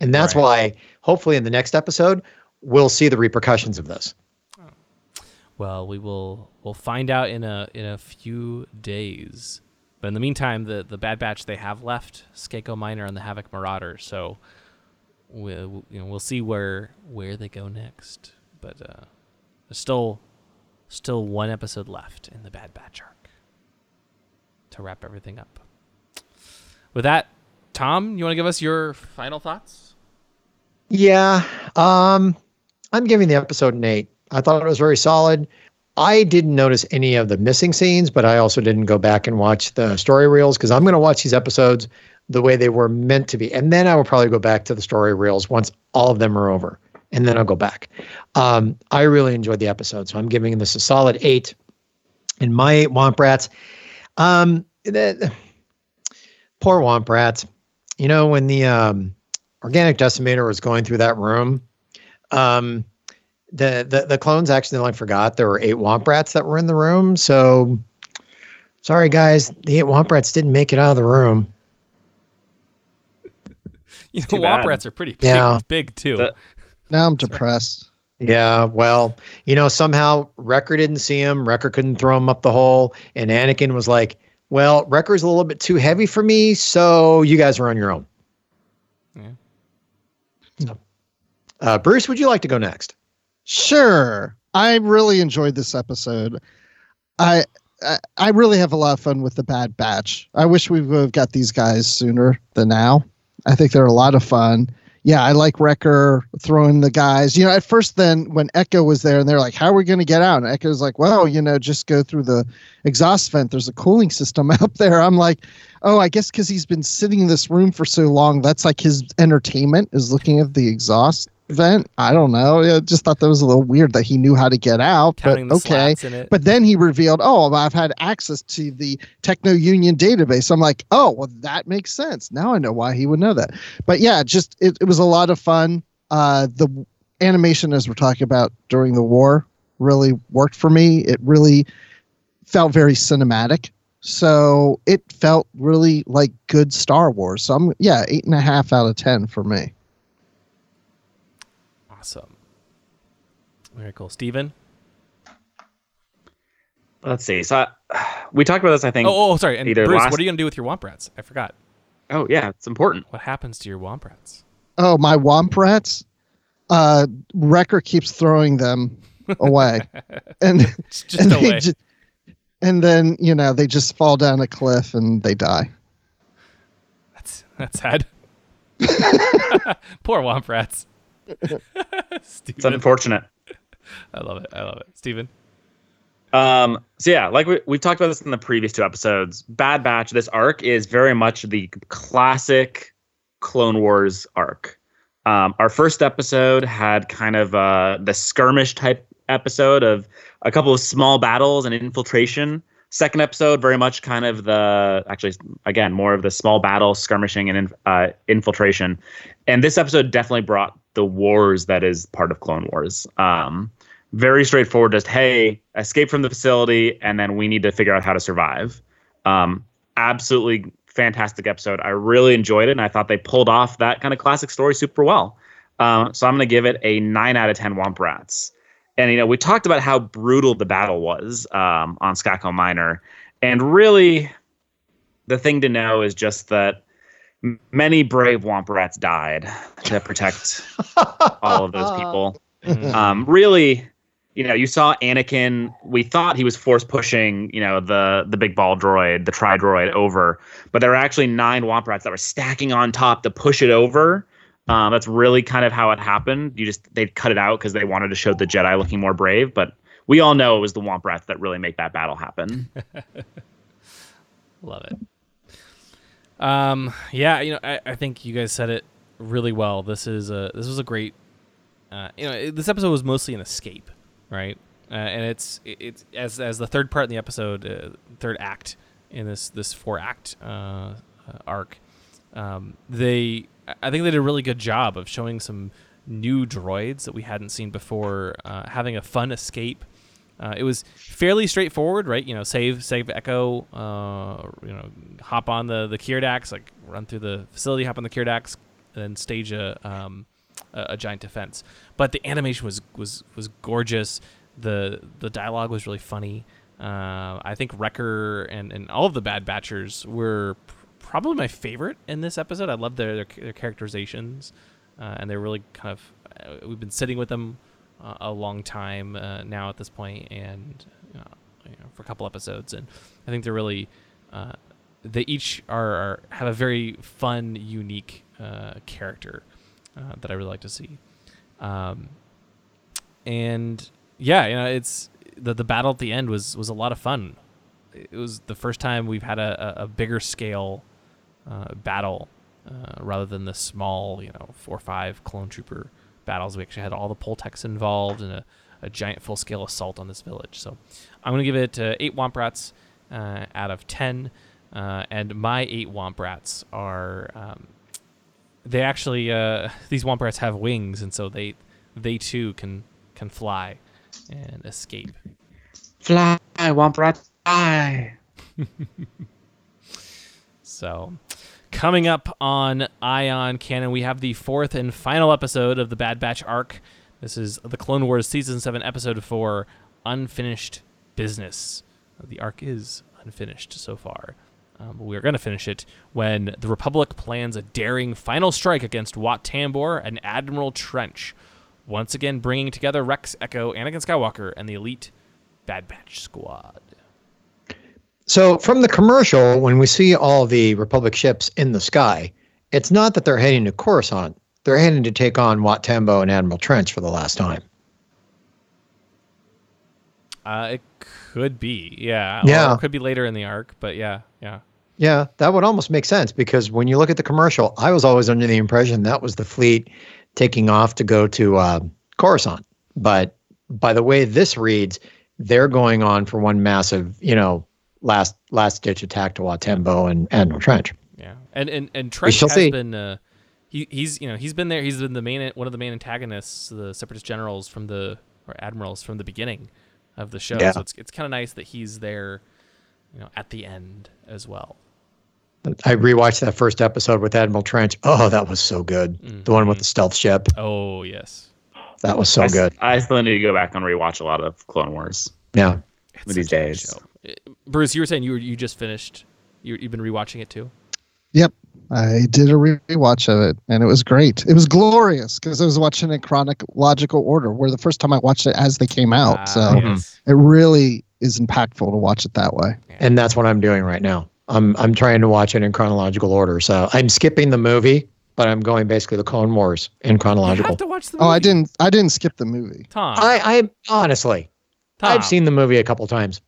And that's Right. why hopefully in the next episode we'll see the repercussions of this. Well, we will we'll find out in a in a few days. But in the meantime, the the Bad Batch they have left Skako Minor and the Havoc Marauder. So we'll you know we'll see where where they go next. But uh, there's still still one episode left in the Bad Batch arc to wrap everything up. With that, Tom, you want to give us your final thoughts? Yeah. Um, I'm giving the episode an eight. I thought it was very solid. I didn't notice any of the missing scenes, but I also didn't go back and watch the story reels because I'm going to watch these episodes the way they were meant to be. And then I will probably go back to the story reels once all of them are over. And then I'll go back. Um, I really enjoyed the episode. So I'm giving this a solid eight. And my eight Womp Rats. Um, the, poor Womp Rats. You know, when the um, organic decimator was going through that room, um, the, the the clones accidentally forgot there were eight Womp Rats that were in the room. So sorry guys, the eight Womp Rats didn't make it out of the room. You know, too Womp bad. Rats are pretty big, Yeah. big too. The- Now I'm depressed. Yeah, well, you know, somehow Wrecker didn't see him. Wrecker couldn't throw him up the hole, and Anakin was like, "Well, Wrecker's a little bit too heavy for me, so you guys are on your own." Yeah. So, uh, Bruce, would you like to go next? Sure. I really enjoyed this episode. I, I I really have a lot of fun with the Bad Batch. I wish we would have got these guys sooner than now. I think they're a lot of fun. Yeah, I like Wrecker throwing the guys. You know, at first, then when Echo was there, and they're like, "How are we going to get out?" And Echo's like, "Well, you know, just go through the exhaust vent. There's a cooling system up there." I'm like, "Oh, I guess because he's been sitting in this room for so long, that's like his entertainment is looking at the exhaust vent." I don't know. I just thought that was a little weird that he knew how to get out. Counting but okay. slats in it. But then he revealed, "Oh, I've had access to the Techno Union database." I'm like, "Oh, well, that makes sense. Now I know why he would know that." But yeah, just it, it was a lot of fun. Uh, the animation, as we're talking about during the war, really worked for me. It really felt very cinematic. So it felt really like good Star Wars. So I'm yeah, eight and a half out of ten for me. Awesome. Very cool. Steven? Let's see. So I, we talked about this, I think. Oh, oh, sorry. And either Bruce, last- what are you going to do with your Womp Rats? I forgot. Oh, yeah, it's important. What happens to your Womp Rats? Oh, my Womp Rats. Uh, Wrecker keeps throwing them away, and Just, just and, away. ju- and then you know they just fall down a cliff and they die. That's, that's sad. Poor Womp Rats. It's unfortunate. I love it. I love it. Steven? Um, so yeah, like we we talked about this in the previous two episodes. Bad Batch, this arc is very much the classic Clone Wars arc. Um, our first episode had kind of uh, the skirmish type episode of a couple of small battles and infiltration. Second episode, very much kind of the actually again more of the small battle skirmishing and uh, infiltration. And this episode definitely brought the wars that is part of Clone Wars. Um, very straightforward. Just hey, escape from the facility, and then we need to figure out how to survive. Um, absolutely fantastic episode. I really enjoyed it, and I thought they pulled off that kind of classic story super well. Um, so I'm going to give it a nine out of ten Womp Rats. And you know, we talked about how brutal the battle was um, on Skako Minor, and really, the thing to know is just that many brave Womp Rats died to protect all of those people um, really, you know, you saw Anakin. We thought he was force pushing, you know, the the big ball droid, the tri droid over, but there were actually nine Womp Rats that were stacking on top to push it over. Um, that's really kind of how it happened. You just they cut it out because they wanted to show the Jedi looking more brave, but we all know it was the Womp Rats that really make that battle happen. Love it. Um, yeah, you know, I, I think you guys said it really well. This is a this was a great. Uh, you know, it- this episode was mostly an escape, right? Uh, and it's it- it's as as the third part in the episode, uh, third act in this this four act uh, arc. Um, they, I think they did a really good job of showing some new droids that we hadn't seen before, uh, having a fun escape. Uh, it was fairly straightforward, right? You know, save save Echo, uh, you know, hop on the the Keeradaks, like run through the facility, hop on the Keeradaks, and then stage a um, a, a giant defense. But the animation was was was gorgeous. the The dialogue was really funny. Uh, I think Wrecker and, and all of the Bad Batchers were pr- probably my favorite in this episode. I love their their, their characterizations, uh, and they're really kind of. Uh, we've been sitting with them uh, a long time uh, now at this point, and uh, you know, for a couple episodes, and I think they're really. Uh, they each are, are have a very fun, unique uh, character that I really like to see. Um, and yeah, you know, it's the the battle at the end was was a lot of fun. It was the first time we've had a, a, bigger scale battle uh, rather than the small, you know, four or five clone trooper battles. We actually had all the Poltecs involved and a, a giant full scale assault on this village. So I'm going to give it uh, eight Womp Rats uh, out of 10. Uh, and my eight Womp Rats are. Um, they actually uh, these Womp Rats have wings, and so they they too can can fly and escape. Fly, Womp Rat, fly. So, coming up on Ion Cannon, we have the fourth and final episode of the Bad Batch arc. This is the Clone Wars Season 7, Episode 4 Unfinished Business. The arc is unfinished so far. Um, we are going to finish it when the Republic plans a daring final strike against Wat Tambor and Admiral Trench, once again bringing together Rex, Echo, Anakin Skywalker, and the elite Bad Batch squad. So from the commercial, when we see all the Republic ships in the sky, it's not that they're heading to Coruscant. they're heading to take on Wat Tambor and Admiral Trench for the last time. Uh, it could be, yeah. Yeah. Or it could be later in the arc, but yeah, yeah. Yeah, that would almost make sense because when you look at the commercial, I was always under the impression that was the fleet taking off to go to uh, Coruscant. But by the way this reads, they're going on for one massive, you know, last last ditch attack to Wat Tambor and Admiral Trench. Yeah, and and and Trench has see. been uh, he he's you know he's been there. He's been the main one of the main antagonists, the Separatist generals from the or admirals from the beginning of the show. Yeah. So it's it's kind of nice that he's there, you know, at the end as well. I rewatched that first episode with Admiral Trench. Oh, that was so good. The one with the stealth ship. Oh yes, That was so I, s- good. I still need to go back and rewatch a lot of Clone Wars Yeah. It's these such a good days. show. Uh, Bruce, you were saying you were, you just finished. You you've been rewatching it too. Yep. I did a rewatch of it and it was great. It was glorious because I was watching it in chronological order, where the first time I watched it as they came out. Ah, so yes. it really is impactful to watch it that way. And that's what I'm doing right now. I'm I'm trying to watch it in chronological order. So I'm skipping the movie, but I'm going basically the Clone Wars in you chronological. have to watch the. Movie. Oh, I didn't. I didn't skip the movie. Tom. I I honestly, Tom, I've seen the movie a couple times.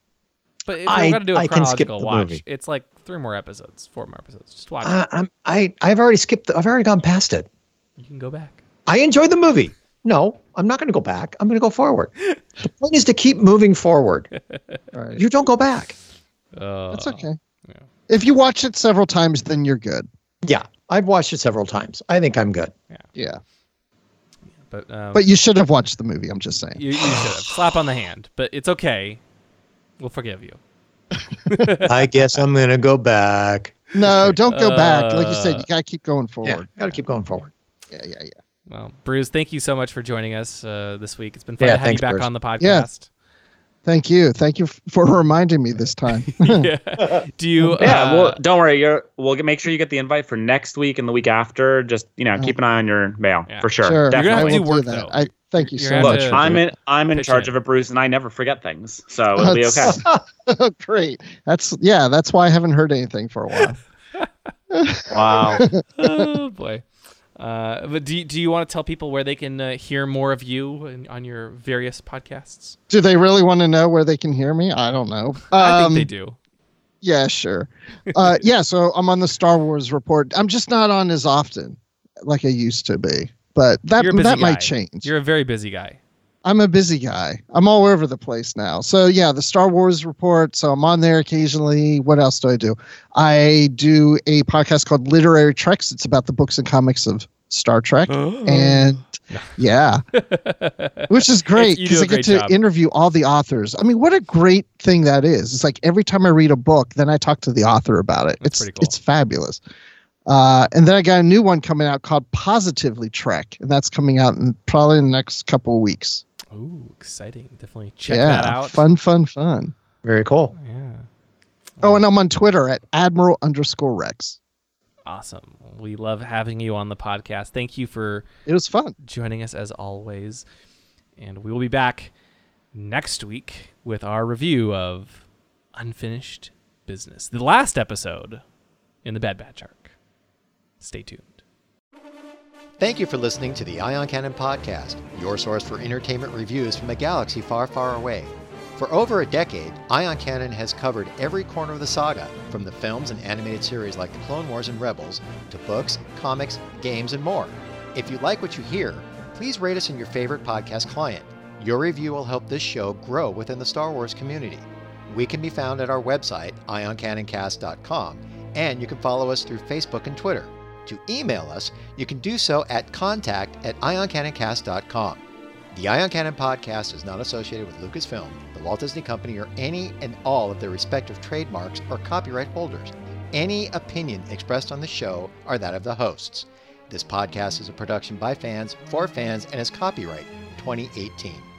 But if I- you're gonna do a I can skip chronological the watch, movie. it's like three more episodes, four more episodes. Just watch I, it. I'm I I've already skipped. The, I've already gone past it. You can go back. I enjoyed the movie. No, I'm not going to go back. I'm going to go forward. the point is to keep moving forward. All right. You don't go back. Uh, That's okay. If you watch it several times, then you're good. Yeah, I've watched it several times. I think I'm good. Yeah. Yeah. But um, But you should have watched the movie. I'm just saying. you, you should have slap on the hand. But it's okay. We'll forgive you. I guess I'm going to go back. No, don't go back. Like you said, Uh, you gotta keep going forward. Yeah, forward. got to keep going forward. Yeah, yeah, yeah. Well, Bruce, thank you so much for joining us uh, this week. It's been fun Yeah, to have thanks, you back Bruce. on the podcast. Yeah. Thank you. Thank you for reminding me this time. yeah. Do you? Yeah, uh, well, don't worry. You're, we'll get, make sure you get the invite for next week and the week after. Just you know, keep an eye on your mail Yeah. for sure. sure, You're gonna have to do work, do that. though. I thank you You're so much. to- I'm in. I'm in charge in. of a bruise, and I never forget things, so it'll be okay. Great. That's yeah. That's why I haven't heard anything for a while. Wow. oh boy. Uh, but do you, do you want to tell people where they can uh, hear more of you in, on your various podcasts? Do they really want to know where they can hear me? I don't know. I Um, think they do. Yeah, sure. Uh, yeah, so I'm on the Star Wars report. I'm just not on as often like I used to be. But that You're a busy that guy. might change. You're a very busy guy. I'm a busy guy. I'm all over the place now. So yeah, the Star Wars report. So I'm on there occasionally. What else do I do? I do a podcast called Literary Treks. It's about the books and comics of Star Trek. oh. And yeah, which is great because I get to job. interview all the authors. I mean, what a great thing that is. It's like every time I read a book, then I talk to the author about it. That's it's cool. it's fabulous. Uh, and then I got a new one coming out called Positively Trek, and that's coming out in probably in the next couple of weeks. Ooh, exciting! Definitely check yeah, that out. fun, fun, fun. Very cool. Yeah, Oh, and I'm on Twitter at Admiral underscore Rex. awesome. We love having you on the podcast. Thank you for It was fun. joining us as always, and we will be back next week with our review of Unfinished Business, the last episode in the Bad Batch arc. Stay tuned. Thank you for listening to the Ion Cannon Podcast, your source for entertainment reviews from a galaxy far, far away. For over a decade, Ion Cannon has covered every corner of the saga, from the films and animated series like The Clone Wars and Rebels, to books, comics, games, and more. If you like what you hear, please rate us in your favorite podcast client. Your review will help this show grow within the Star Wars community. We can be found at our website, ioncanoncast.com, and you can follow us through Facebook and Twitter. To email us, you can do so at contact at ioncanoncast.com. The Ion Cannon podcast is not associated with Lucasfilm, the Walt Disney Company, or any and all of their respective trademarks or copyright holders. Any opinion expressed on the show are that of the hosts. This podcast is a production by fans for fans and is copyright 2018.